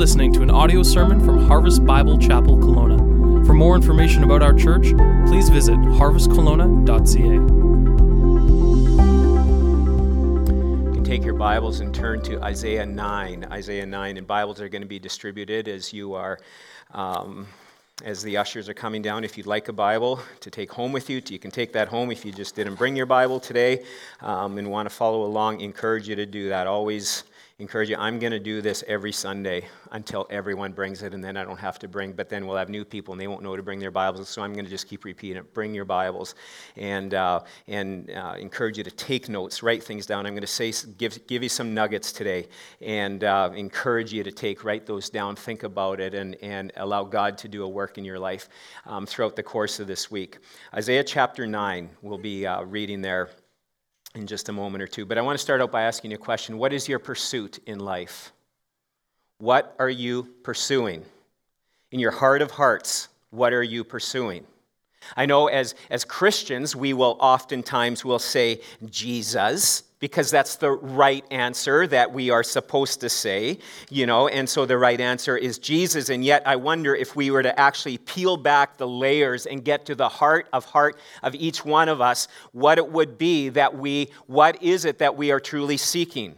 listening to an audio sermon from Harvest Bible Chapel Kelowna. For more information about our church, please visit harvestkelowna.ca. You can take your Bibles and turn to Isaiah 9. Isaiah 9, and Bibles are going to be distributed as you are. Um, as the ushers are coming down, if you'd like a Bible to take home with you, you can take that home. If you just didn't bring your Bible today um, and want to follow along, encourage you to do that. Always encourage you. I'm going to do this every Sunday until everyone brings it, and then I don't have to bring. But then we'll have new people, and they won't know to bring their Bibles. So I'm going to just keep repeating it. Bring your Bibles, and uh, and uh, encourage you to take notes, write things down. I'm going to say give give you some nuggets today, and uh, encourage you to take write those down, think about it, and and allow God to do a work in your life um, throughout the course of this week. Isaiah chapter nine. We'll be uh, reading there in just a moment or two. But I want to start out by asking you a question What is your pursuit in life? What are you pursuing? In your heart of hearts, what are you pursuing? I know as, as Christians, we will oftentimes will say Jesus because that's the right answer that we are supposed to say, you know, and so the right answer is Jesus. And yet, I wonder if we were to actually peel back the layers and get to the heart of heart of each one of us, what it would be that we, what is it that we are truly seeking?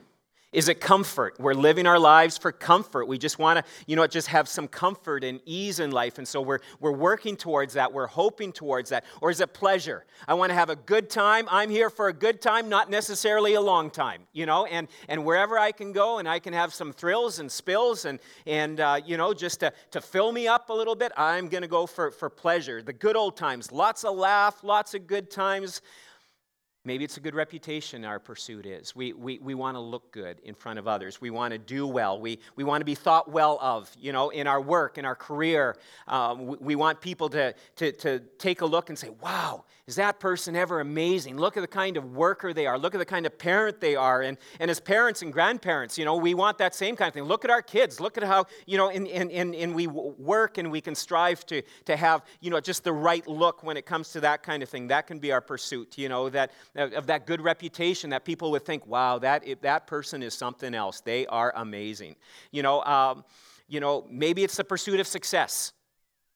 Is it comfort? We're living our lives for comfort. We just want to, you know, just have some comfort and ease in life. And so we're, we're working towards that. We're hoping towards that. Or is it pleasure? I want to have a good time. I'm here for a good time, not necessarily a long time, you know, and, and wherever I can go and I can have some thrills and spills and, and uh, you know, just to, to fill me up a little bit, I'm going to go for, for pleasure. The good old times, lots of laugh, lots of good times. Maybe it's a good reputation our pursuit is. We, we, we want to look good in front of others. We want to do well. We, we want to be thought well of, you know, in our work, in our career. Um, we, we, want people to, to, to take a look and say, wow, is that person ever amazing? Look at the kind of worker they are. Look at the kind of parent they are. And, and as parents and grandparents, you know, we want that same kind of thing. Look at our kids. Look at how, you know, and, and, and, and we work and we can strive to, to have, you know, just the right look when it comes to that kind of thing. That can be our pursuit, you know, that of that good reputation that people would think, wow, that, that person is something else. They are amazing. You know, um, you know, maybe it's the pursuit of success.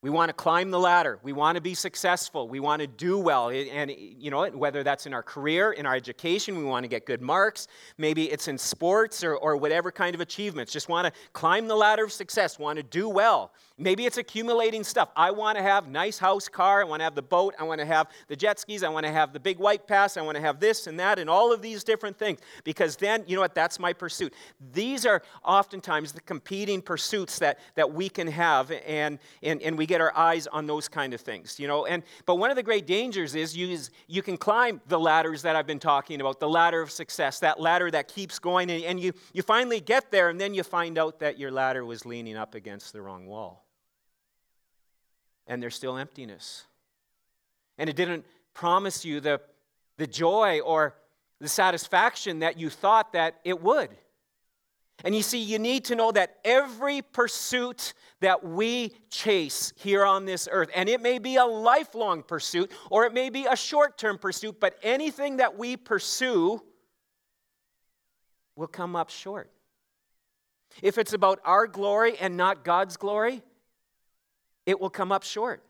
We want to climb the ladder. We want to be successful. We want to do well. And, you know, whether that's in our career, in our education, we want to get good marks. Maybe it's in sports or, or whatever kind of achievements. Just want to climb the ladder of success, want to do well. Maybe it's accumulating stuff. I want to have nice house, car. I want to have the boat. I want to have the jet skis. I want to have the big white pass. I want to have this and that and all of these different things. Because then, you know what? That's my pursuit. These are oftentimes the competing pursuits that, that we can have, and, and, and we get our eyes on those kind of things, you know. And but one of the great dangers is you, is you can climb the ladders that I've been talking about, the ladder of success, that ladder that keeps going, and, and you, you finally get there, and then you find out that your ladder was leaning up against the wrong wall and there's still emptiness. And it didn't promise you the, the joy or the satisfaction that you thought that it would. And you see, you need to know that every pursuit that we chase here on this earth, and it may be a lifelong pursuit or it may be a short term pursuit, but anything that we pursue will come up short. If it's about our glory and not God's glory, it will come up short.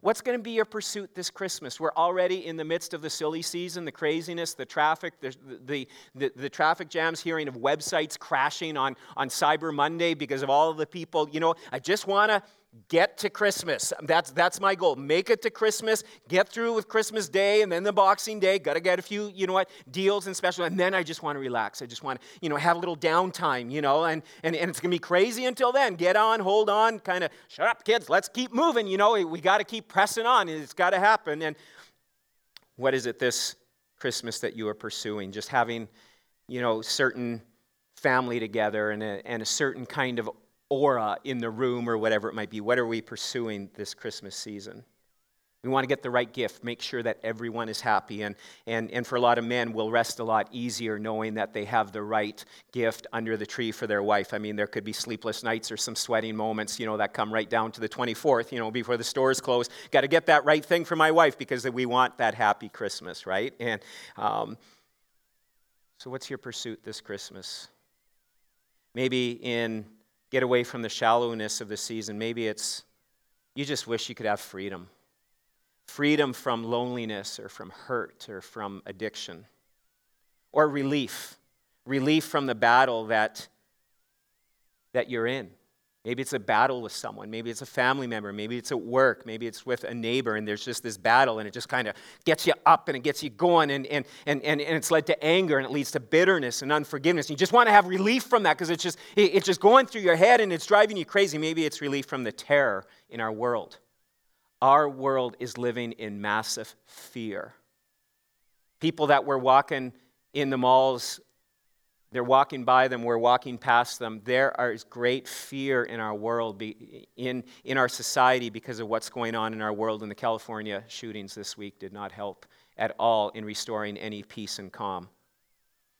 What's going to be your pursuit this Christmas? We're already in the midst of the silly season, the craziness, the traffic, the, the, the, the, traffic jams, hearing of websites crashing on, on Cyber Monday because of all of the people. You know, I just want to get to Christmas. That's, that's my goal. Make it to Christmas, get through with Christmas Day and then the Boxing Day. Got to get a few, you know what, deals and special. And then I just want to relax. I just want to, you know, have a little downtime, you know, and, and, and it's going to be crazy until then. Get on, hold on, kind of shut up, kids. Let's keep moving. You know, we got to keep pressing on. It's got to happen. And what is it this Christmas that you are pursuing? Just having, you know, certain family together and a, and a certain kind of aura in the room or whatever it might be. What are we pursuing this Christmas season? We want to get the right gift, make sure that everyone is happy. And, and, and for a lot of men, will rest a lot easier knowing that they have the right gift under the tree for their wife. I mean, there could be sleepless nights or some sweating moments, you know, that come right down to the 24th, you know, before the stores close. Got to get that right thing for my wife because we want that happy Christmas, right? And um, so, what's your pursuit this Christmas? Maybe in get away from the shallowness of the season. Maybe it's you just wish you could have freedom freedom from loneliness or from hurt or from addiction, or relief relief from the battle that, that you're in. Maybe it's a battle with someone. Maybe it's a family member. Maybe it's at work. Maybe it's with a neighbor, and there's just this battle, and it just kind of gets you up and it gets you going, and, and, and, and, and it's led to anger, and it leads to bitterness and unforgiveness. You just want to have relief from that because it's just, it's just going through your head and it's driving you crazy. Maybe it's relief from the terror in our world. Our world is living in massive fear. People that were walking in the malls they're walking by them, we're walking past them. There is great fear in our world, in, in our society, because of what's going on in our world. And the California shootings this week did not help at all in restoring any peace and calm.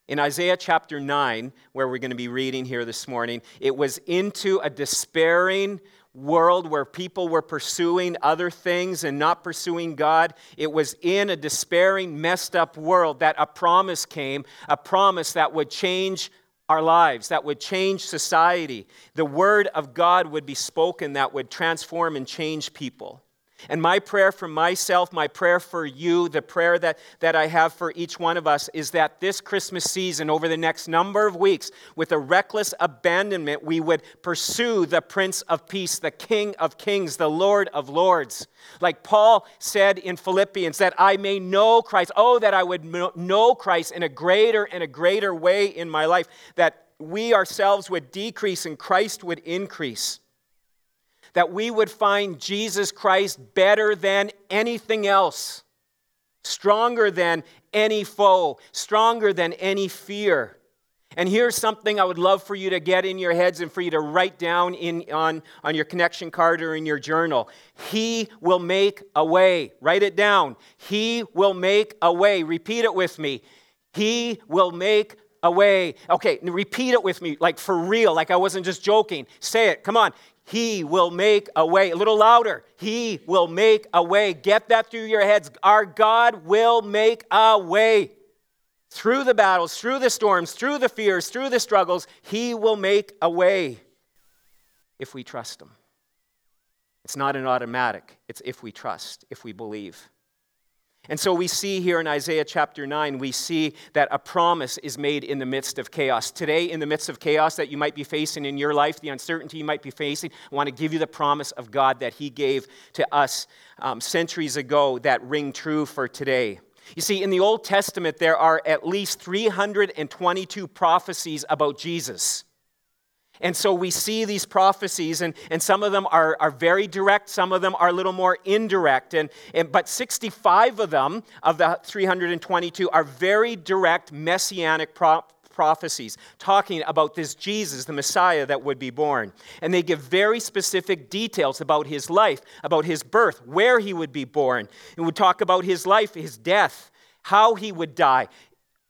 In Isaiah chapter 9, where we're going to be reading here this morning, it was into a despairing, world where people were pursuing other things and not pursuing God. It was in a despairing, messed up world that a promise came, a promise that would change our lives, that would change society. The word of God would be spoken that would transform and change people. And my prayer for myself, my prayer for you, the prayer that, that I have for each one of us is that this Christmas season, over the next number of weeks, with a reckless abandonment, we would pursue the Prince of Peace, the King of Kings, the Lord of Lords. Like Paul said in Philippians, that I may know Christ. Oh, that I would know Christ in a greater and a greater way in my life, that we ourselves would decrease and Christ would increase that we would find Jesus Christ better than anything else, stronger than any foe, stronger than any fear. And here's something I would love for you to get in your heads and for you to write down in, on, on your connection card or in your journal. He will make a way. Write it down. He will make a way. Repeat it with me. He will make a way. Okay, repeat it with me, like for real, like I wasn't just joking. Say it. Come on. He will make a way. A little louder. He will make a way. Get that through your heads. Our God will make a way. Through the battles, through the storms, through the fears, through the struggles, He will make a way if we trust Him. It's not an automatic, it's if we trust, if we believe. And so we see here in Isaiah chapter 9, we see that a promise is made in the midst of chaos. Today, in the midst of chaos that you might be facing in your life, the uncertainty you might be facing, I want to give you the promise of God that He gave to us um, centuries ago that ring true for today. You see, in the Old Testament, there are at least 322 prophecies about Jesus. And so we see these prophecies, and, and some of them are, are very direct, some of them are a little more indirect. And, and, but 65 of them, of the 322, are very direct messianic pro- prophecies, talking about this Jesus, the Messiah that would be born. And they give very specific details about his life, about his birth, where he would be born. And would talk about his life, his death, how he would die.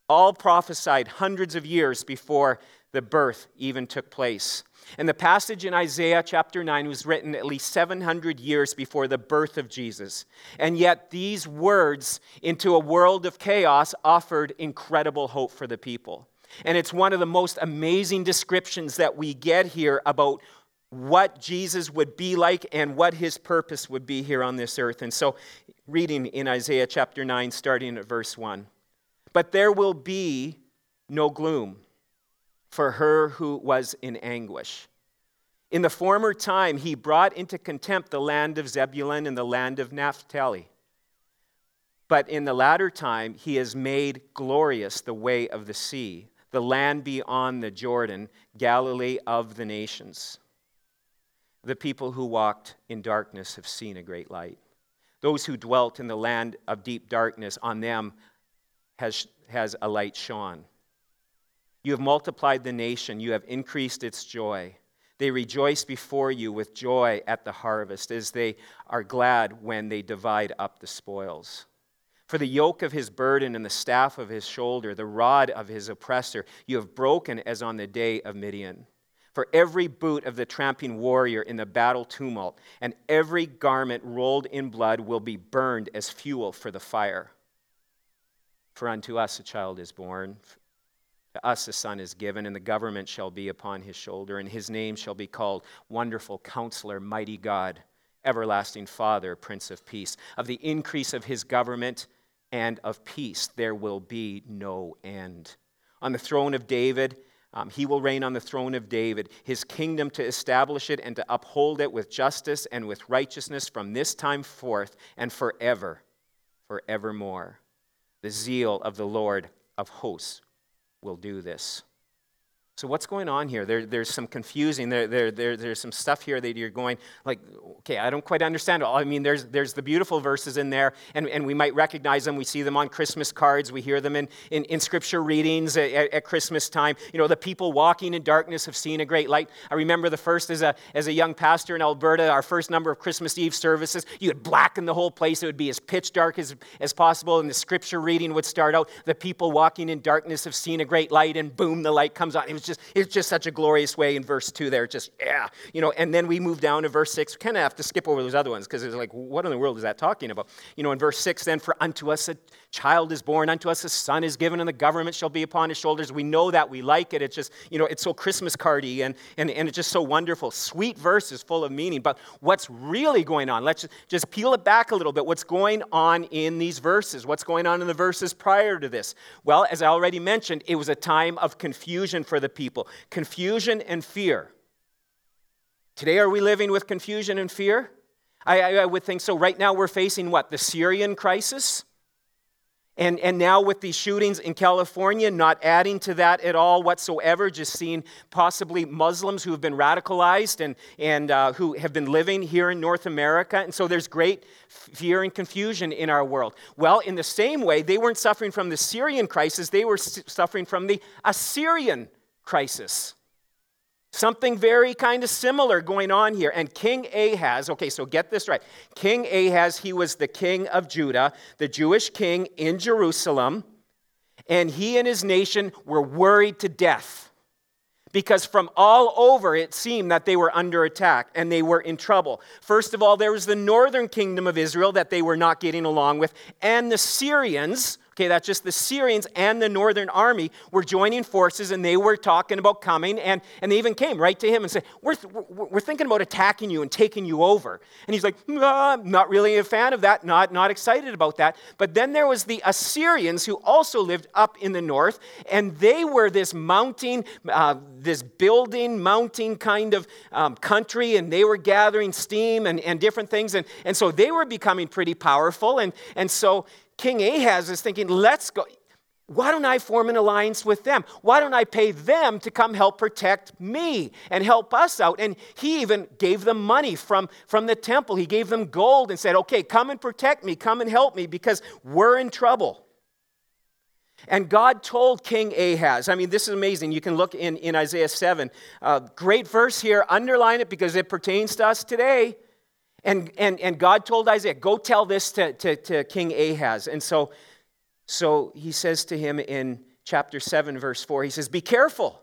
All prophesied hundreds of years before the birth even took place. And the passage in Isaiah chapter 9 was written at least 700 years before the birth of Jesus. And yet, these words into a world of chaos offered incredible hope for the people. And it's one of the most amazing descriptions that we get here about what Jesus would be like and what his purpose would be here on this earth. And so, reading in Isaiah chapter 9, starting at verse 1 But there will be no gloom for her who was in anguish. In the former time, he brought into contempt the land of Zebulun and the land of Naphtali. But in the latter time, he has made glorious the way of the sea, the land beyond the Jordan, Galilee of the nations. The people who walked in darkness have seen a great light. Those who dwelt in the land of deep darkness, on them has, has a light shone. You have multiplied the nation, you have increased its joy. They rejoice before you with joy at the harvest, as they are glad when they divide up the spoils. For the yoke of his burden and the staff of his shoulder, the rod of his oppressor, you have broken as on the day of Midian. For every boot of the tramping warrior in the battle tumult, and every garment rolled in blood will be burned as fuel for the fire. For unto us a child is born To us a son is given, and the government shall be upon his shoulder, and his name shall be called Wonderful Counselor, Mighty God, Everlasting Father, Prince of Peace. Of the increase of his government and of peace there will be no end. On the throne of David, um, he will reign on the throne of David, his kingdom to establish it and to uphold it with justice and with righteousness from this time forth and forever, forevermore. The zeal of the Lord of hosts will do this. So, what's going on here? There, there's some confusing. There, there, there, there's some stuff here that you're going, like, okay, I don't quite understand. I mean, there's, there's the beautiful verses in there, and, and we might recognize them. We see them on Christmas cards. We hear them in, in, in scripture readings at, at, Christmas time. You know, the people walking in darkness have seen a great light. I remember the first as a, as a young pastor in Alberta, our first number of Christmas Eve services, you would blacken the whole place. It would be as pitch dark as, as possible, and the scripture reading would start out. The people walking in darkness have seen a great light, and boom, the light comes on. It was just, it's just such a glorious way in verse 2 there. Just, yeah. You know, and then we move down to verse 6. We kind of have to skip over those other ones because it's like, what in the world is that talking about? You know, in verse 6, then, for unto us a child is born, unto us a son is given, and the government shall be upon his shoulders. We know that. We like it. It's just, you know, it's so Christmas cardy and, and, and it's just so wonderful. Sweet verses full of meaning. But what's really going on? Let's just peel it back a little bit. What's going on in these verses? What's going on in the verses prior to this? Well, as I already mentioned, it was a time of confusion for the people confusion and fear. Today, are we living with confusion and fear? I, I, I, would think so. Right now, we're facing what? The Syrian crisis? And, and now, with these shootings in California, not adding to that at all whatsoever, just seeing possibly Muslims who have been radicalized and, and uh, who have been living here in North America. And so there's great fear and confusion in our world. Well, in the same way, they weren't suffering from the Syrian crisis, they were suffering from the Assyrian crisis. Something very kind of similar going on here. And King Ahaz, okay, so get this right. King Ahaz, he was the king of Judah, the Jewish king in Jerusalem, and he and his nation were worried to death because from all over it seemed that they were under attack and they were in trouble. First of all, there was the northern kingdom of Israel that they were not getting along with, and the Syrians Okay, that's just the Syrians and the northern army were joining forces and they were talking about coming. And, and they even came right to him and said, we're, we're, thinking about attacking you and taking you over. And he's like, nah, I'm not really a fan of that, not, not excited about that. But then there was the Assyrians who also lived up in the north, and they were this mounting, uh, this building, mounting kind of um, country, and they were gathering steam and, and different things. And, and so they were becoming pretty powerful. And, and so King Ahaz is thinking, let's go. Why don't I form an alliance with them? Why don't I pay them to come help protect me and help us out? And he even gave them money from, from the temple. He gave them gold and said, okay, come and protect me, come and help me because we're in trouble. And God told King Ahaz, I mean, this is amazing. You can look in, in Isaiah 7. Uh, great verse here, underline it because it pertains to us today. And, and, and God told Isaiah, go tell this to, to, to King Ahaz. And so, so he says to him in chapter 7, verse 4, he says, Be careful,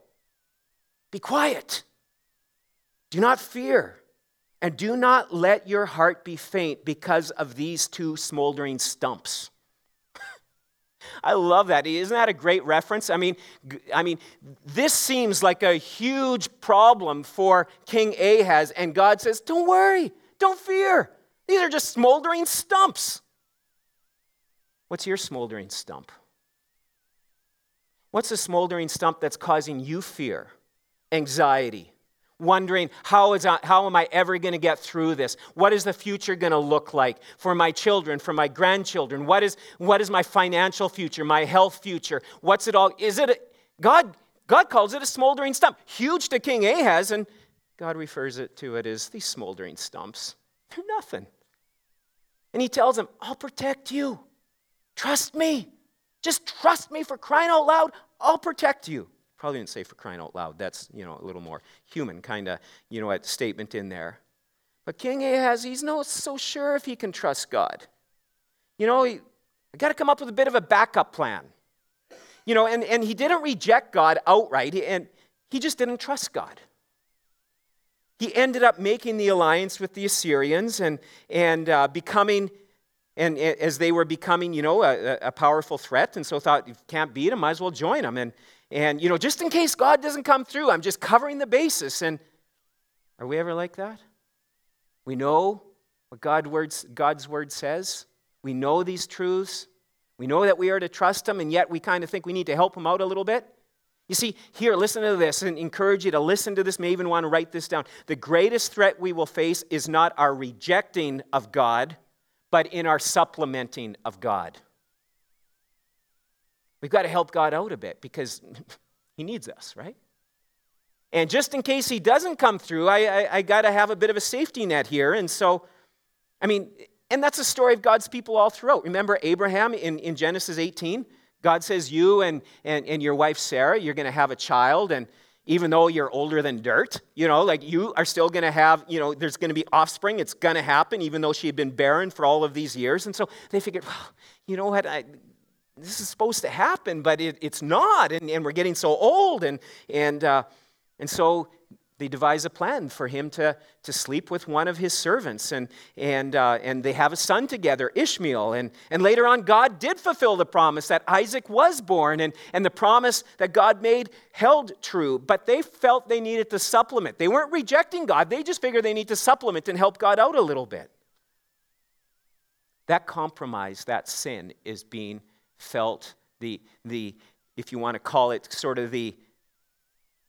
be quiet, do not fear, and do not let your heart be faint because of these two smoldering stumps. I love that. Isn't that a great reference? I mean, I mean, this seems like a huge problem for King Ahaz, and God says, Don't worry. Don't fear. These are just smoldering stumps. What's your smoldering stump? What's a smoldering stump that's causing you fear, anxiety, wondering how, is I, how am I ever going to get through this? What is the future going to look like for my children, for my grandchildren? What is, what is my financial future, my health future? What's it all? Is it a, God? God calls it a smoldering stump, huge to King Ahaz, and God refers it to it as these smoldering stumps. They're nothing. And he tells him, I'll protect you. Trust me. Just trust me for crying out loud. I'll protect you. Probably didn't say for crying out loud. That's, you know, a little more human kind of, you know, statement in there. But King Ahaz, he's not so sure if he can trust God. You know, he, I got to come up with a bit of a backup plan. You know, and, and he didn't reject God outright, and he just didn't trust God he ended up making the alliance with the Assyrians and, and uh, becoming, and as they were becoming, you know, a, a, powerful threat, and so thought, you can't beat them, might as well join them. And, and, you know, just in case God doesn't come through, I'm just covering the basis. And are we ever like that? We know what God words, God's word says. We know these truths. We know that we are to trust Him, and yet we kind of think we need to help Him out a little bit. You see, here, listen to this and encourage you to listen to this. May even want to write this down. The greatest threat we will face is not our rejecting of God, but in our supplementing of God. We've got to help God out a bit because He needs us, right? And just in case He doesn't come through, I, I, I got to have a bit of a safety net here. And so, I mean, and that's a story of God's people all throughout. Remember Abraham in, in Genesis 18? God says, You and, and, and your wife Sarah, you're going to have a child. And even though you're older than dirt, you know, like you are still going to have, you know, there's going to be offspring. It's going to happen, even though she had been barren for all of these years. And so they figured, well, you know what? I, this is supposed to happen, but it, it's not. And, and we're getting so old. And, and, uh, and so they devise a plan for him to, to sleep with one of his servants. And, and, uh, and they have a son together, Ishmael. And, and later on, God did fulfill the promise that Isaac was born. And, and the promise that God made held true. But they felt they needed to supplement. They weren't rejecting God, they just figured they need to supplement and help God out a little bit. That compromise, that sin, is being felt the, the if you want to call it sort of the,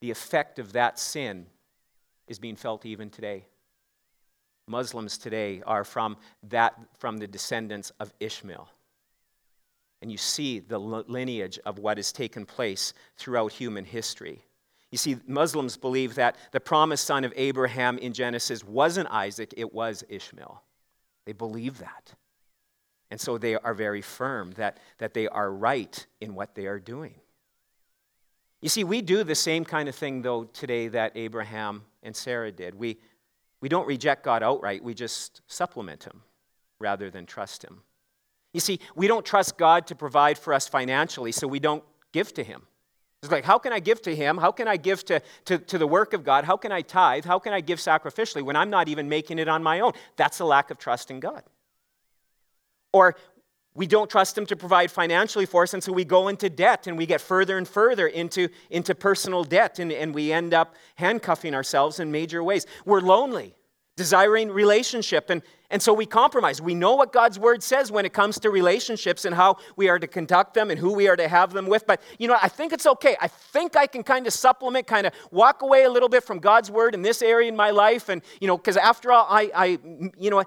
the effect of that sin is being felt even today. Muslims today are from that from the descendants of Ishmael. And you see the lineage of what has taken place throughout human history. You see, Muslims believe that the promised son of Abraham in Genesis wasn't Isaac, it was Ishmael. They believe that. And so they are very firm that, that they are right in what they are doing. You see, we do the same kind of thing, though, today that Abraham and Sarah did. We, we don't reject God outright, we just supplement Him rather than trust Him. You see, we don't trust God to provide for us financially, so we don't give to Him. It's like, how can I give to Him? How can I give to, to, to the work of God? How can I tithe? How can I give sacrificially when I'm not even making it on my own? That's a lack of trust in God. Or we don't trust him to provide financially for us, and so we go into debt and we get further and further into, into personal debt, and, and we end up handcuffing ourselves in major ways. We're lonely, desiring relationship, and, and so we compromise. We know what God's word says when it comes to relationships and how we are to conduct them and who we are to have them with. But you know, I think it's okay. I think I can kind of supplement, kind of walk away a little bit from God's word in this area in my life. And you know, because after all, I, I, you know,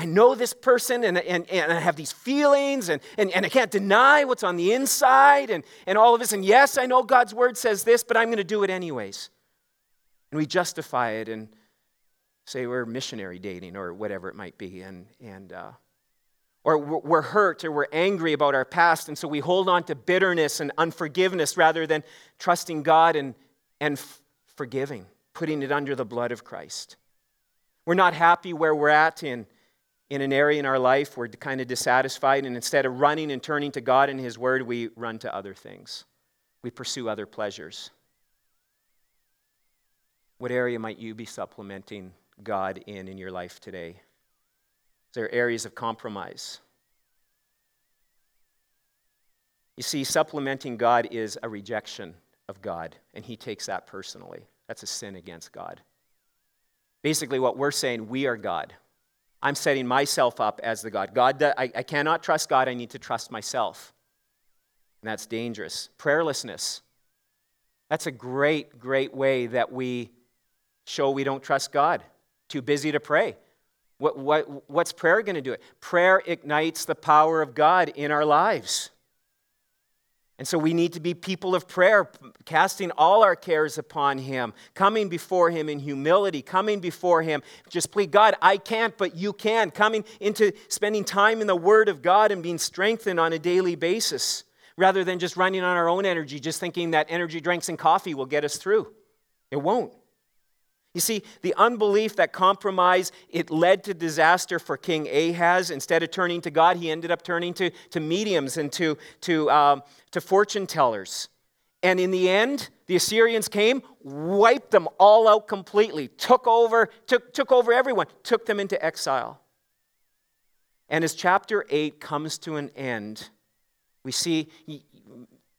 I know this person and, and, and I have these feelings and, and, and I can't deny what's on the inside and, and all of this. And yes, I know God's word says this, but I'm going to do it anyways. And we justify it and say we're missionary dating or whatever it might be. And, and, uh, or we're hurt or we're angry about our past. And so we hold on to bitterness and unforgiveness rather than trusting God and, and forgiving, putting it under the blood of Christ. We're not happy where we're at in in an area in our life we're kind of dissatisfied, and instead of running and turning to God and His Word, we run to other things. We pursue other pleasures. What area might you be supplementing God in in your life today? Is there areas of compromise? You see, supplementing God is a rejection of God, and He takes that personally. That's a sin against God. Basically, what we're saying, we are God. I'm setting myself up as the God. God, I, I cannot trust God, I need to trust myself. And that's dangerous. Prayerlessness. That's a great, great way that we show we don't trust God. Too busy to pray. What, what, what's prayer going to do? It? Prayer ignites the power of God in our lives. And so we need to be people of prayer, casting all our cares upon Him, coming before Him in humility, coming before Him. Just plead, God, I can't, but you can. Coming into spending time in the Word of God and being strengthened on a daily basis, rather than just running on our own energy, just thinking that energy drinks and coffee will get us through. It won't. You see, the unbelief that compromise, it led to disaster for King Ahaz. Instead of turning to God, he ended up turning to, to mediums and to, to, um, to fortune tellers. And in the end, the Assyrians came, wiped them all out completely, took over, took, took over everyone, took them into exile. And as chapter 8 comes to an end, we see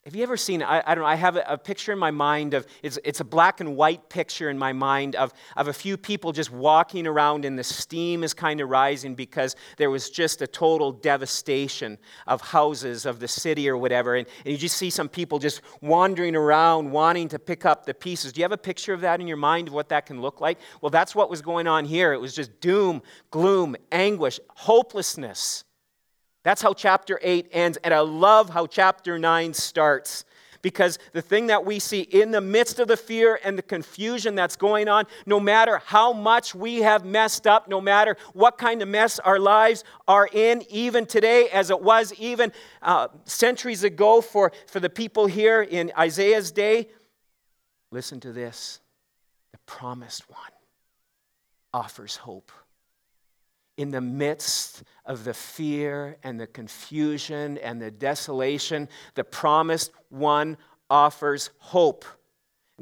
have you ever seen, I, I don't know, I have a, a, picture in my mind of, it's, it's a black and white picture in my mind of, of a few people just walking around and the steam is kind of rising because there was just a total devastation of houses of the city or whatever. And, and you just see some people just wandering around wanting to pick up the pieces. Do you have a picture of that in your mind of what that can look like? Well, that's what was going on here. It was just doom, gloom, anguish, hopelessness. That's how chapter 8 ends. And I love how chapter 9 starts. Because the thing that we see in the midst of the fear and the confusion that's going on, no matter how much we have messed up, no matter what kind of mess our lives are in, even today, as it was even uh, centuries ago for, for the people here in Isaiah's day, listen to this the promised one offers hope in the midst of the fear and the confusion and the desolation, the promised one offers hope.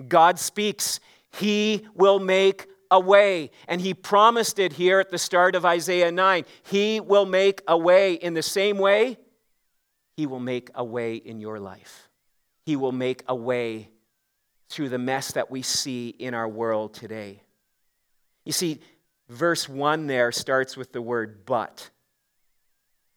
God speaks, He will make a way. And He promised it here at the start of Isaiah 9. He will make a way. In the same way, He will make a way in your life. He will make a way through the mess that we see in our world today. You see, verse 1 there starts with the word but.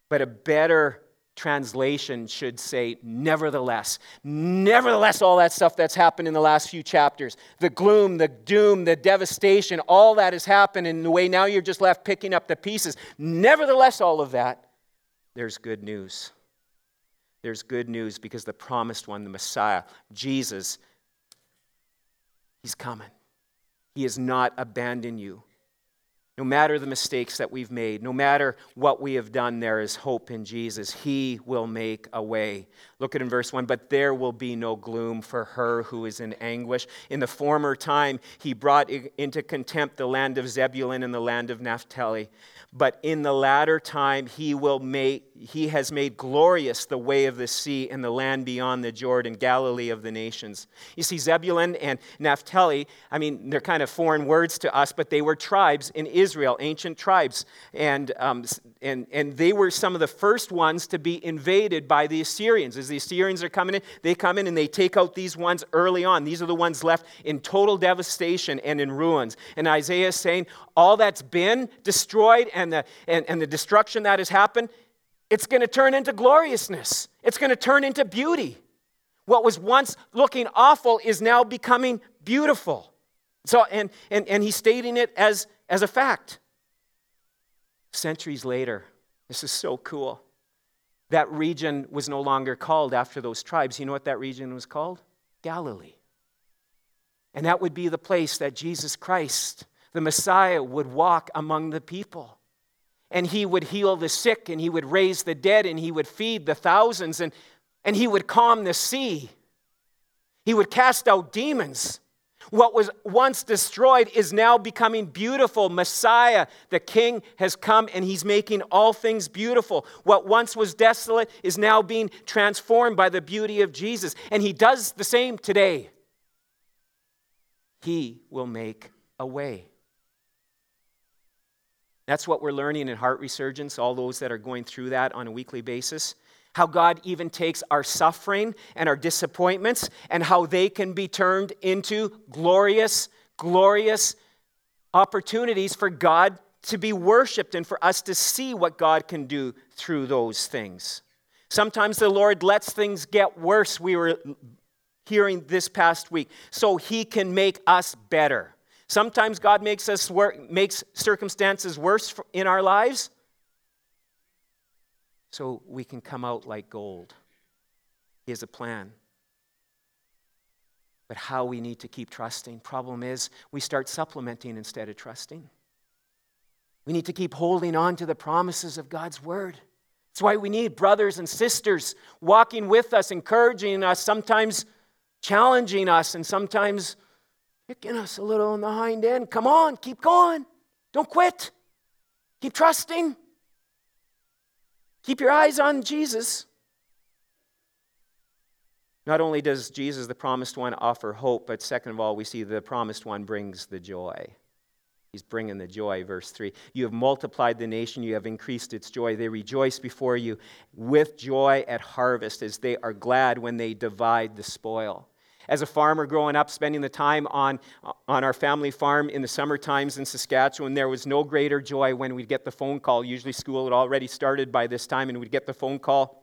But a better translation should say, nevertheless. Nevertheless, all that stuff that's happened in the last few chapters the gloom, the doom, the devastation, all that has happened in the way now you're just left picking up the pieces. Nevertheless, all of that, there's good news. There's good news because the promised one, the Messiah, Jesus, he's coming. He has not abandoned you. No matter the mistakes that we've made, no matter what we have done, there is hope in Jesus. He will make a way. Look at in verse 1 But there will be no gloom for her who is in anguish. In the former time, he brought into contempt the land of Zebulun and the land of Naphtali but in the latter time he will make he has made glorious the way of the sea and the land beyond the jordan galilee of the nations. You see zebulun and naphtali i mean they're kind of foreign words to us but they were tribes in israel ancient tribes. And, um, and, and they were some of the first ones to be invaded by the assyrians. As the assyrians are coming in they come in and they take out these ones early on. These are the ones left in total devastation and in ruins. And isaiah is saying all that's been destroyed and the, and, and the destruction that has happened, it's going to turn into gloriousness. It's going to turn into beauty. What was once looking awful is now becoming beautiful. So, and, and, and he's stating it as, as a fact. Centuries later, this is so cool. That region was no longer called after those tribes. You know what that region was called? Galilee. And that would be the place that Jesus Christ, the Messiah, would walk among the people and he would heal the sick and he would raise the dead and he would feed the thousands and, and he would calm the sea. He would cast out demons. What was once destroyed is now becoming beautiful. Messiah, the King, has come and he's making all things beautiful. What once was desolate is now being transformed by the beauty of Jesus. And he does the same today. He will make a way. That's what we're learning in Heart Resurgence, all those that are going through that on a weekly basis. How God even takes our suffering and our disappointments and how they can be turned into glorious, glorious opportunities for God to be worshiped and for us to see what God can do through those things. Sometimes the Lord lets things get worse. We were hearing this past week, so He can make us better. Sometimes God makes us makes circumstances worse in our lives so we can come out like gold. He has a plan. But how we need to keep trusting. Problem is, we start supplementing instead of trusting. We need to keep holding on to the promises of God's word. That's why we need brothers and sisters walking with us, encouraging us, sometimes challenging us, and sometimes kicking us a little on the hind end. Come on, keep going. Don't quit. Keep trusting. Keep your eyes on Jesus. Not only does Jesus, the promised one, offer hope, but second of all, we see the promised one brings the joy. He's bringing the joy, verse 3. You have multiplied the nation, you have increased its joy. They rejoice before you with joy at harvest as they are glad when they divide the spoil. As a farmer growing up, spending the time on, on our family farm in the summer times in Saskatchewan, there was no greater joy when we'd get the phone call. Usually, school had already started by this time, and we'd get the phone call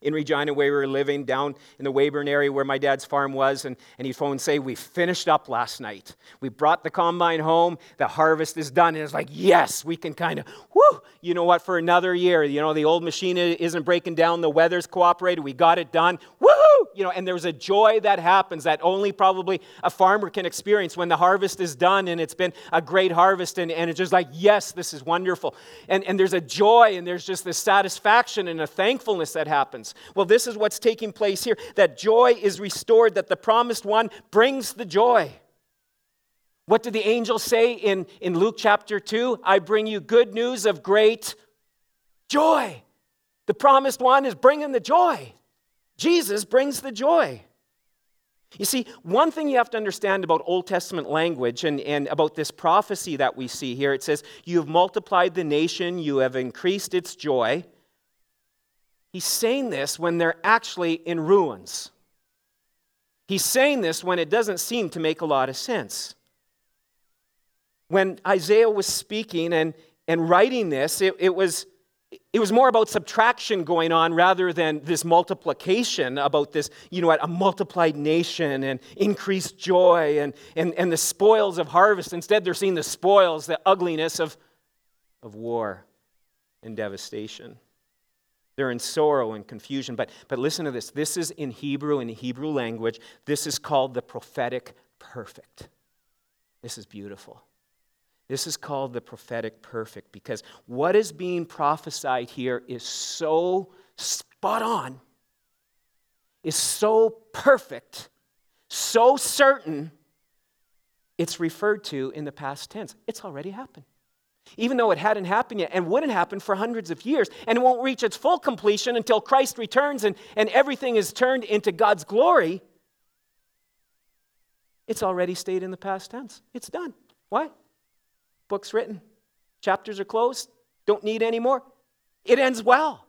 in Regina where we were living, down in the Weyburn area where my dad's farm was, and, and he'd phone and say, We finished up last night. We brought the combine home, the harvest is done. And it's like, Yes, we can kind of, whoo, you know what, for another year. You know, the old machine isn't breaking down, the weather's cooperated, we got it done. Woo! You know, and there's a joy that happens that only probably a farmer can experience when the harvest is done and it's been a great harvest, and, and it's just like, Yes, this is wonderful. And, and there's a joy and there's just this satisfaction and a thankfulness that happens. Well, this is what's taking place here that joy is restored, that the promised one brings the joy. What did the angel say in, in Luke chapter 2? I bring you good news of great joy. The promised one is bringing the joy. Jesus brings the joy. You see, one thing you have to understand about Old Testament language and, and about this prophecy that we see here it says, You have multiplied the nation, you have increased its joy. He's saying this when they're actually in ruins. He's saying this when it doesn't seem to make a lot of sense. When Isaiah was speaking and, and writing this, it, it, was, it was more about subtraction going on rather than this multiplication, about this, you know, a multiplied nation and increased joy and, and, and the spoils of harvest. Instead, they're seeing the spoils, the ugliness of, of war and devastation. They're in sorrow and confusion. But, but listen to this. This is in Hebrew, in Hebrew language. This is called the prophetic perfect. This is beautiful. This is called the prophetic perfect because what is being prophesied here is so spot on, is so perfect, so certain, it's referred to in the past tense. It's already happened even though it hadn't happened yet and wouldn't happen for hundreds of years. And it won't reach its full completion until Christ returns and, and everything is turned into God's glory. It's already stayed in the past tense. It's done. Why? Book's written, chapters are closed, don't need any more. It ends well.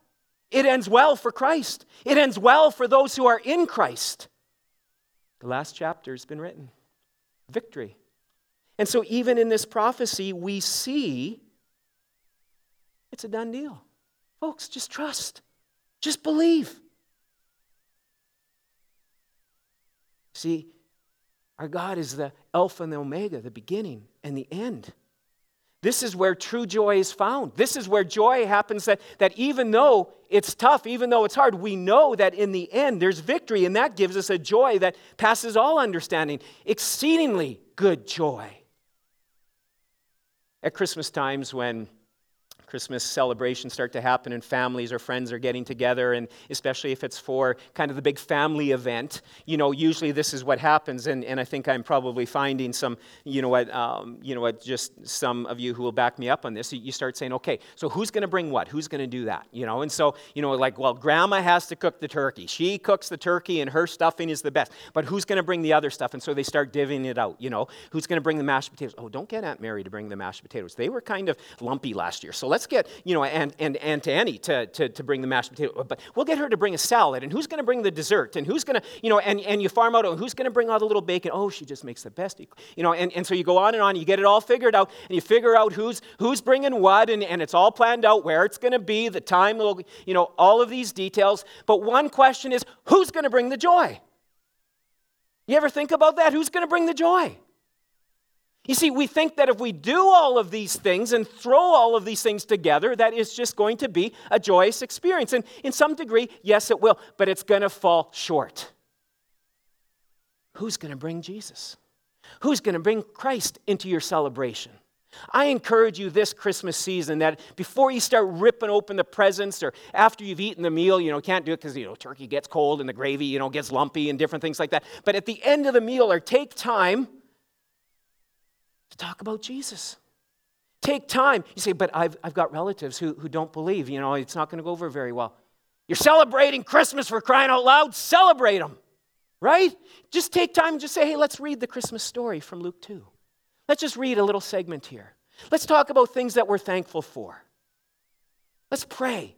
It ends well for Christ. It ends well for those who are in Christ. The last chapter has been written. Victory. And so, even in this prophecy, we see it's a done deal. Folks, just trust, just believe. See, our God is the Alpha and the Omega, the beginning and the end. This is where true joy is found. This is where joy happens that, that even though it's tough, even though it's hard, we know that in the end there's victory, and that gives us a joy that passes all understanding. Exceedingly good joy. At Christmas times, when Christmas celebrations start to happen and families or friends are getting together, and especially if it's for kind of the big family event, you know, usually this is what happens. And, and I think I'm probably finding some, you know what, um, you know what, just some of you who will back me up on this. You start saying, okay, so who's going to bring what? Who's going to do that? You know, and so, you know, like, well, grandma has to cook the turkey. She cooks the turkey and her stuffing is the best. But who's going to bring the other stuff? And so they start divvying it out, you know. Who's going to bring the mashed potatoes? Oh, don't get Aunt Mary to bring the mashed potatoes. They were kind of lumpy last year. So let's let's get, you know, and, and Aunt Annie to, to, to bring the mashed potato. But we'll get her to bring a salad. And who's going to bring the dessert? And who's going to, you know, and, and you farm out, who's going to bring all the little bacon? Oh, she just makes the best. You know, and, and so you go on and on. You get it all figured out. And you figure out who's, who's bringing what. And, and it's all planned out, where it's going to be, the time, you know, all of these details. But one question is, who's going to bring the joy? You ever think about that? Who's going to bring the joy? You see, we think that if we do all of these things and throw all of these things together, that it's just going to be a joyous experience. And in some degree, yes, it will, but it's going to fall short. Who's going to bring Jesus? Who's going to bring Christ into your celebration? I encourage you this Christmas season that before you start ripping open the presents or after you've eaten the meal, you know, can't do it because, you know, turkey gets cold and the gravy, you know, gets lumpy and different things like that. But at the end of the meal, or take time talk about Jesus. Take time. You say, but I've, I've got relatives who, who don't believe. You know, it's not going to go over very well. You're celebrating Christmas for crying out loud. Celebrate them, right? Just take time and just say, hey, let's read the Christmas story from Luke 2. Let's just read a little segment here. Let's talk about things that we're thankful for. Let's pray.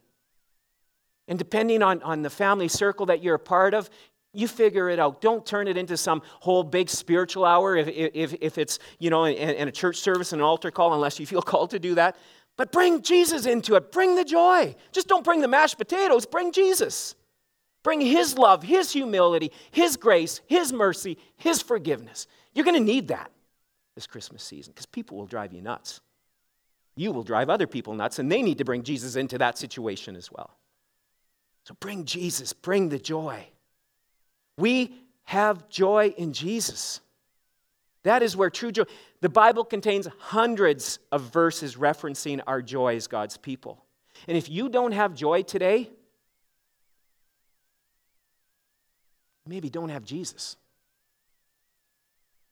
And depending on, on the family circle that you're a part of, you figure it out. Don't turn it into some whole big spiritual hour if, if, if it's, you know, in, a church service and an altar call, unless you feel called to do that. But bring Jesus into it. Bring the joy. Just don't bring the mashed potatoes. Bring Jesus. Bring His love, His humility, His grace, His mercy, His forgiveness. You're going to need that this Christmas season because people will drive you nuts. You will drive other people nuts, and they need to bring Jesus into that situation as well. So bring Jesus, bring the joy. We have joy in Jesus. That is where true joy. The Bible contains hundreds of verses referencing our joy as God's people. And if you don't have joy today, maybe don't have Jesus.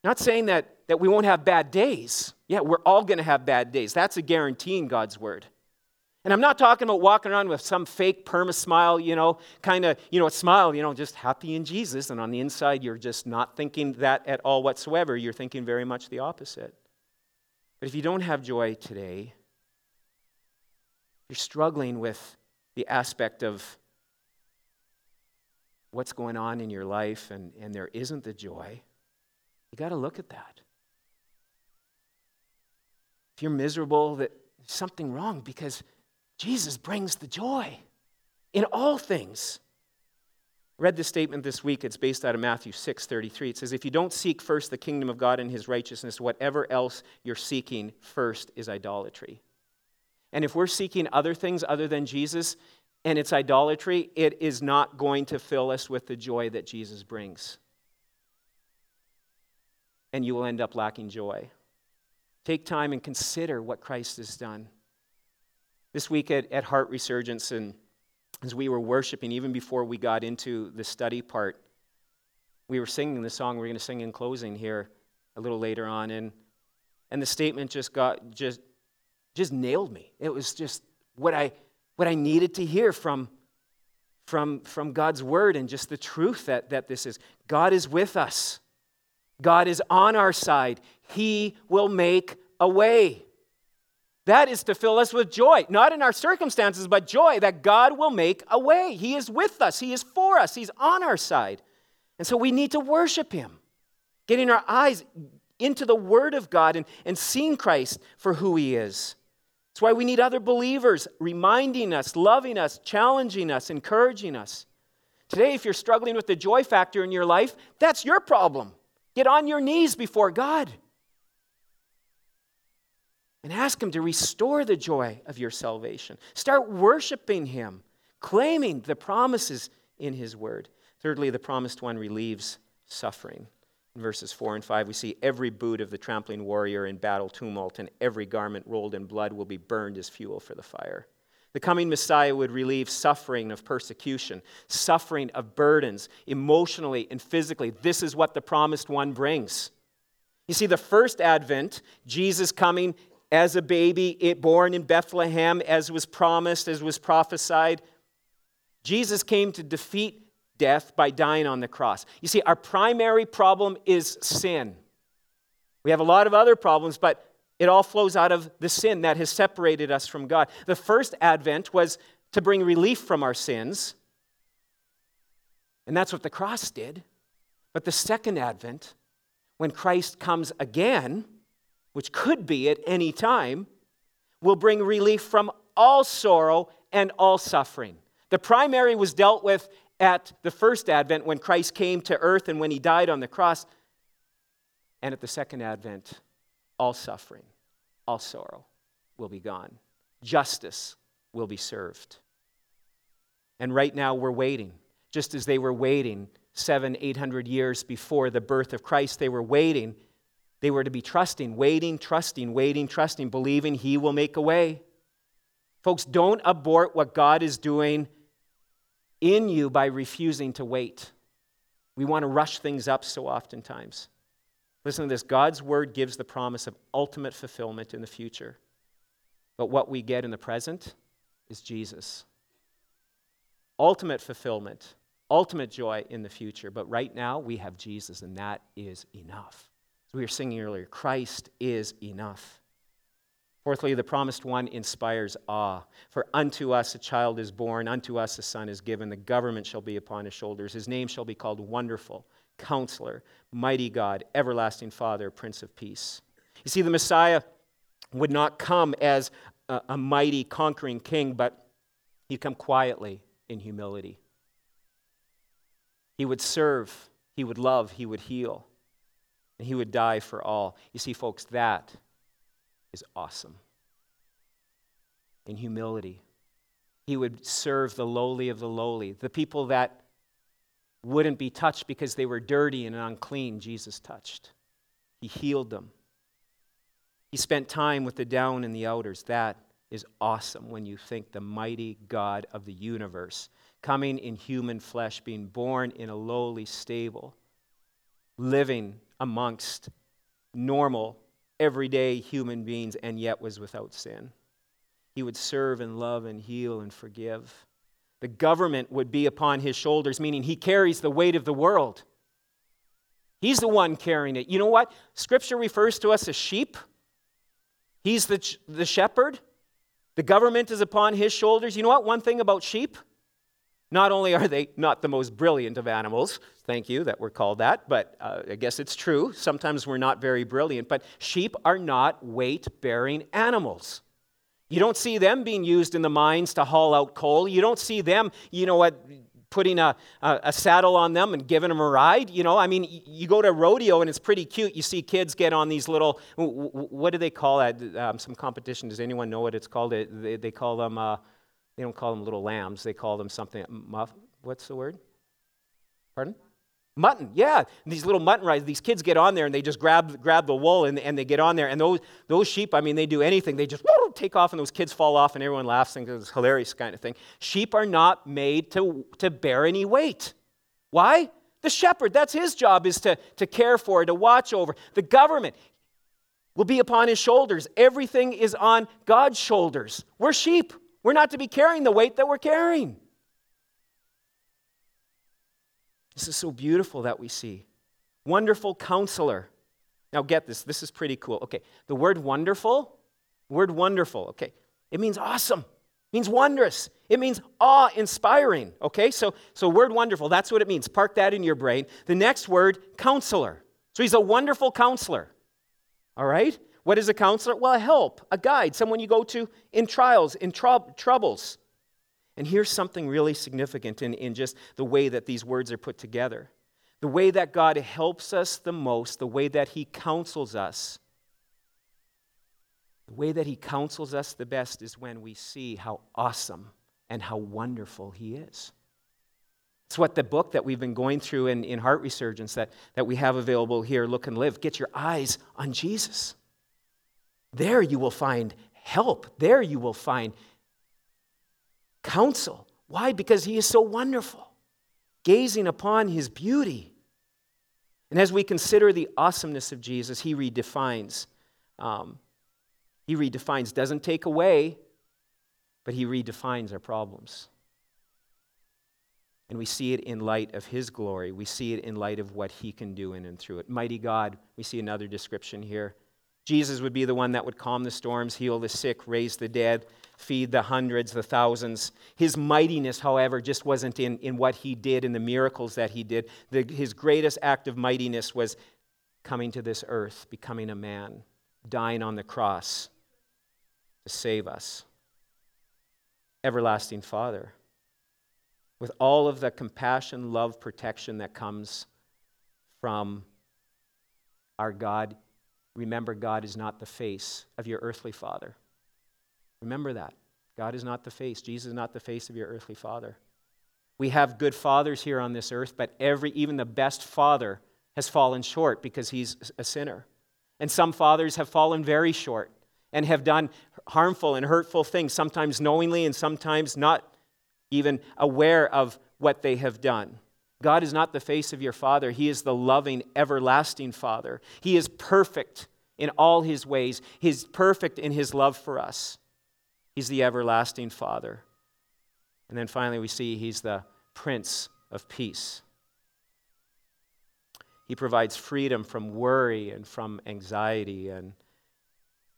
Not saying that, that we won't have bad days. Yeah, we're all going to have bad days. That's a guarantee in God's word. And I'm not talking about walking around with some fake perma smile, you know, kind of, you know, a smile, you know, just happy in Jesus. And on the inside, you're just not thinking that at all whatsoever. You're thinking very much the opposite. But if you don't have joy today, you're struggling with the aspect of what's going on in your life and, and there isn't the joy, you got to look at that. If you're miserable, that something wrong because Jesus brings the joy in all things. Read this statement this week. It's based out of Matthew 6 33. It says, If you don't seek first the kingdom of God and his righteousness, whatever else you're seeking first is idolatry. And if we're seeking other things other than Jesus and it's idolatry, it is not going to fill us with the joy that Jesus brings and you will end up lacking joy. Take time and consider what Christ has done. This week at, at Heart Resurgence, and as we were worshiping, even before we got into the study part, we were singing the song we're going to sing in closing here a little later on, and, and the statement just got just just nailed me. It was just what I what I needed to hear from from, from God's word and just the truth that, that this is. God is with us. God is on our side. He will make a way. That is to fill us with joy, not in our circumstances, but joy that God will make a way. He is with us, He is for us, He's on our side. And so we need to worship Him, getting our eyes into the Word of God and, and seeing Christ for who He is. That's why we need other believers reminding us, loving us, challenging us, encouraging us. Today, if you're struggling with the joy factor in your life, that's your problem. Get on your knees before God and ask Him to restore the joy of your salvation. Start worshiping Him, claiming the promises in His Word. Thirdly, the promised one relieves suffering. In verses 4 and 5, we see every boot of the trampling warrior in battle tumult and every garment rolled in blood will be burned as fuel for the fire. The coming Messiah would relieve suffering of persecution, suffering of burdens, emotionally and physically. This is what the promised one brings. You see, the first advent, Jesus coming as a baby, born in Bethlehem, as was promised, as was prophesied, Jesus came to defeat death by dying on the cross. You see, our primary problem is sin. We have a lot of other problems, but it all flows out of the sin that has separated us from God. The first advent was to bring relief from our sins, and that's what the cross did. But the second advent, when Christ comes again, which could be at any time, will bring relief from all sorrow and all suffering. The primary was dealt with at the first advent when Christ came to earth and when he died on the cross. And at the second advent, all suffering, all sorrow will be gone. Justice will be served. And right now we're waiting, just as they were waiting seven, eight hundred years before the birth of Christ, they were waiting. They were to be trusting, waiting, trusting, waiting, trusting, believing He will make a way. Folks, don't abort what God is doing in you by refusing to wait. We want to rush things up so oftentimes. Listen to this God's word gives the promise of ultimate fulfillment in the future. But what we get in the present is Jesus. Ultimate fulfillment, ultimate joy in the future. But right now, we have Jesus, and that is enough. As we were singing earlier, Christ is enough. Fourthly, the promised one inspires awe. For unto us a child is born, unto us a son is given, the government shall be upon his shoulders. His name shall be called Wonderful, Counselor, Mighty God, Everlasting Father, Prince of Peace. You see, the Messiah would not come as a, a mighty, conquering king, but he'd come quietly in humility. He would serve, he would love, he would heal, and he would die for all. You see, folks, that is awesome. In humility, he would serve the lowly of the lowly, the people that wouldn't be touched because they were dirty and unclean, Jesus touched. He healed them. He spent time with the down and the outers. That is awesome when you think the mighty God of the universe coming in human flesh, being born in a lowly stable, living amongst normal everyday human beings and yet was without sin. He would serve and love and heal and forgive. The government would be upon his shoulders, meaning he carries the weight of the world. He's the one carrying it. You know what? Scripture refers to us as sheep. He's the, the shepherd. The government is upon his shoulders. You know what? One thing about sheep not only are they not the most brilliant of animals, thank you that we're called that, but uh, I guess it's true. Sometimes we're not very brilliant, but sheep are not weight bearing animals. You don't see them being used in the mines to haul out coal. You don't see them, you know what, putting a, a, a, saddle on them and giving them a ride. You know, I mean, you go to a rodeo and it's pretty cute. You see kids get on these little, what do they call that? Um, some competition. Does anyone know what it's called? They, they call them. Uh, they don't call them little lambs, they call them something. Muff, what's the word? Pardon? Mutton, yeah. These little mutton rides, these kids get on there and they just grab, grab the wool and, and they get on there. And those, those sheep, I mean, they do anything. They just whoo, take off and those kids fall off and everyone laughs and it's hilarious kind of thing. Sheep are not made to, to bear any weight. Why? The shepherd, that's his job, is to, to care for, to watch over. The government will be upon his shoulders. Everything is on God's shoulders. We're sheep. We're not to be carrying the weight that we're carrying. This is so beautiful that we see. Wonderful counselor. Now get this, this is pretty cool. Okay, the word wonderful, word wonderful, okay, it means awesome. It means wondrous. It means awe-inspiring. Okay, so so word wonderful, that's what it means. Park that in your brain. The next word, counselor. So he's a wonderful counselor. All right? What is a counselor? Well, a help, a guide, someone you go to in trials, in trou- troubles. And here's something really significant in, in just the way that these words are put together. The way that God helps us the most, the way that He counsels us, the way that He counsels us the best is when we see how awesome and how wonderful He is. It's what the book that we've been going through in, in Heart Resurgence that, that we have available here, Look and Live. Get your eyes on Jesus. There you will find help. There you will find counsel. Why? Because he is so wonderful. Gazing upon his beauty. And as we consider the awesomeness of Jesus, he redefines. Um, he redefines, doesn't take away, but he redefines our problems. And we see it in light of his glory. We see it in light of what he can do in and through it. Mighty God, we see another description here. Jesus would be the one that would calm the storms, heal the sick, raise the dead, feed the hundreds, the thousands. His mightiness, however, just wasn't in, in what he did, in the miracles that he did. The, his greatest act of mightiness was coming to this earth, becoming a man, dying on the cross to save us. Everlasting Father. With all of the compassion, love, protection that comes from our God remember God is not the face of your earthly father. Remember that. God is not the face. Jesus is not the face of your earthly father. We have good fathers here on this earth, but every, even the best father has fallen short because he's a sinner. And some fathers have fallen very short and have done harmful and hurtful things, sometimes knowingly and sometimes not even aware of what they have done. God is not the face of your Father. He is the loving, everlasting Father. He is perfect in all His ways, He's perfect in His love for us. He's the everlasting Father. And then finally, we see He's the Prince of Peace. He provides freedom from worry and from anxiety, and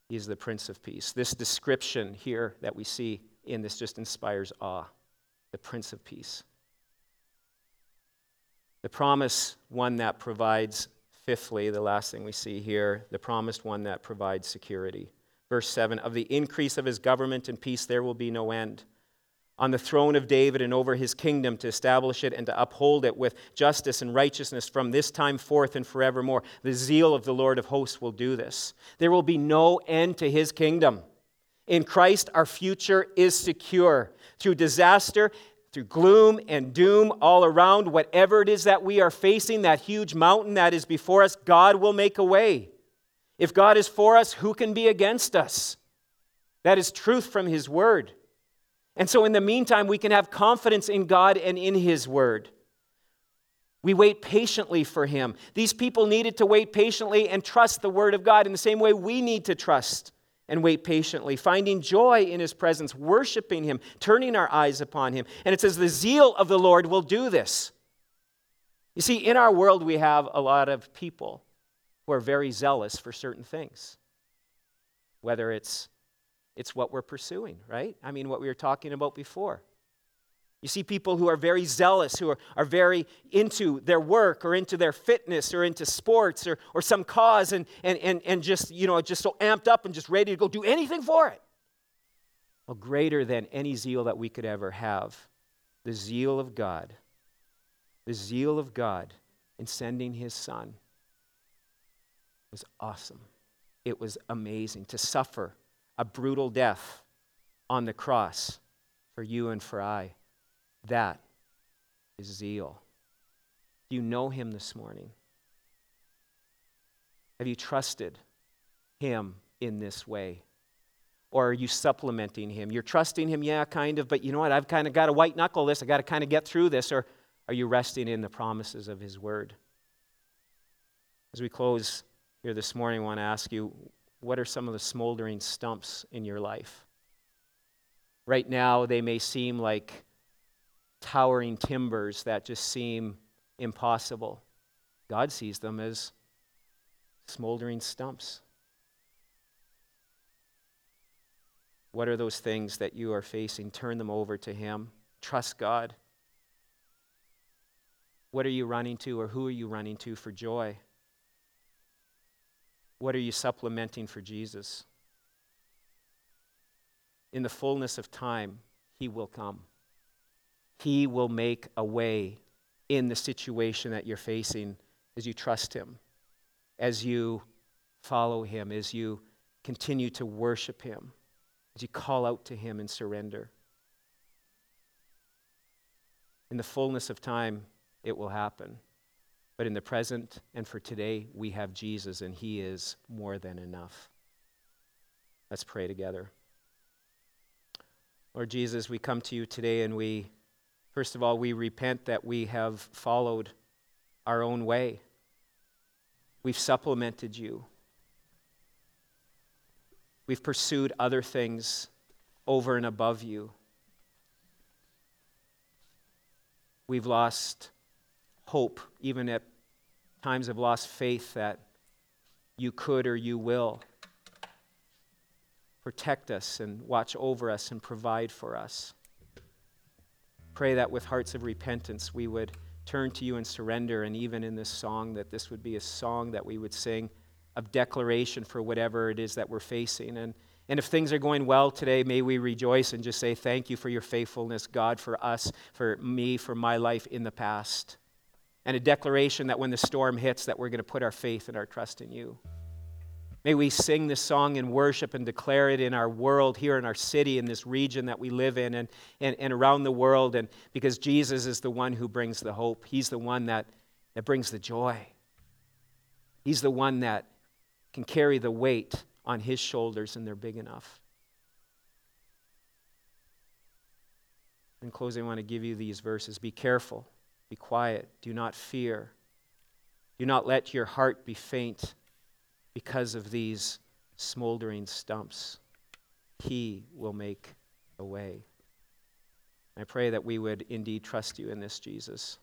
He's the Prince of Peace. This description here that we see in this just inspires awe the Prince of Peace. The promise, one that provides, fifthly, the last thing we see here, the promised one that provides security. Verse 7 Of the increase of his government and peace there will be no end. On the throne of David and over his kingdom to establish it and to uphold it with justice and righteousness from this time forth and forevermore. The zeal of the Lord of hosts will do this. There will be no end to his kingdom. In Christ, our future is secure. Through disaster through gloom and doom all around, whatever it is that we are facing, that huge mountain that is before us, God will make a way. If God is for us, who can be against us? That is truth from His Word. And so, in the meantime, we can have confidence in God and in His Word. We wait patiently for Him. These people needed to wait patiently and trust the Word of God in the same way we need to trust and wait patiently, finding joy in his presence, worshiping him, turning our eyes upon him. And it says, The zeal of the Lord will do this. You see, in our world, we have a lot of people who are very zealous for certain things, whether it's it's what we're pursuing, right? I mean, what we were talking about before. You see people who are very zealous, who are, are very into their work or into their fitness or into sports or, or some cause and, and, and, and just, you know, just so amped up and just ready to go do anything for it. Well, greater than any zeal that we could ever have, the zeal of God, the zeal of God in sending his son was awesome. It was amazing to suffer a brutal death on the cross for you and for I that is zeal. Do you know him this morning? Have you trusted him in this way? Or are you supplementing him? You're trusting him, yeah, kind of, but you know what? I've kind of got to white knuckle this. I got to kind of get through this. Or are you resting in the promises of his word? As we close here this morning, I want to ask you what are some of the smoldering stumps in your life? Right now, they may seem like towering timbers that just seem impossible. God sees them as smoldering stumps. What are those things that you are facing? Turn them over to Him. Trust God. What are you running to, or who are you running to for joy? What are you supplementing for Jesus? In the fullness of time, He will come. He will make a way in the situation that you're facing as you trust Him, as you follow Him, as you continue to worship Him, as you call out to Him and surrender. In the fullness of time, it will happen. But in the present and for today, we have Jesus, and He is more than enough. Let's pray together. Lord Jesus, we come to you today and we First of all, we repent that we have followed our own way. We've supplemented you. We've pursued other things over and above you. We've lost hope, even at times have lost faith that you could or you will protect us and watch over us and provide for us. Pray that with hearts of repentance we would turn to you and surrender, and even in this song, that this would be a song that we would sing of declaration for whatever it is that we're facing. And, and if things are going well today, may we rejoice and just say, Thank you for your faithfulness, God, for us, for me, for my life in the past. And a declaration that when the storm hits, that we're going to put our faith and our trust in you. May we sing this song in worship and declare it in our world, here in our city, in this region that we live in, and, and, and around the world. And because Jesus is the one who brings the hope, He's the one that, that brings the joy. He's the one that can carry the weight on His shoulders, and they're big enough. In closing, I want to give you these verses Be careful, be quiet, do not fear, do not let your heart be faint because of these smoldering stumps. He will make a way. I pray that we would indeed trust you in this, Jesus.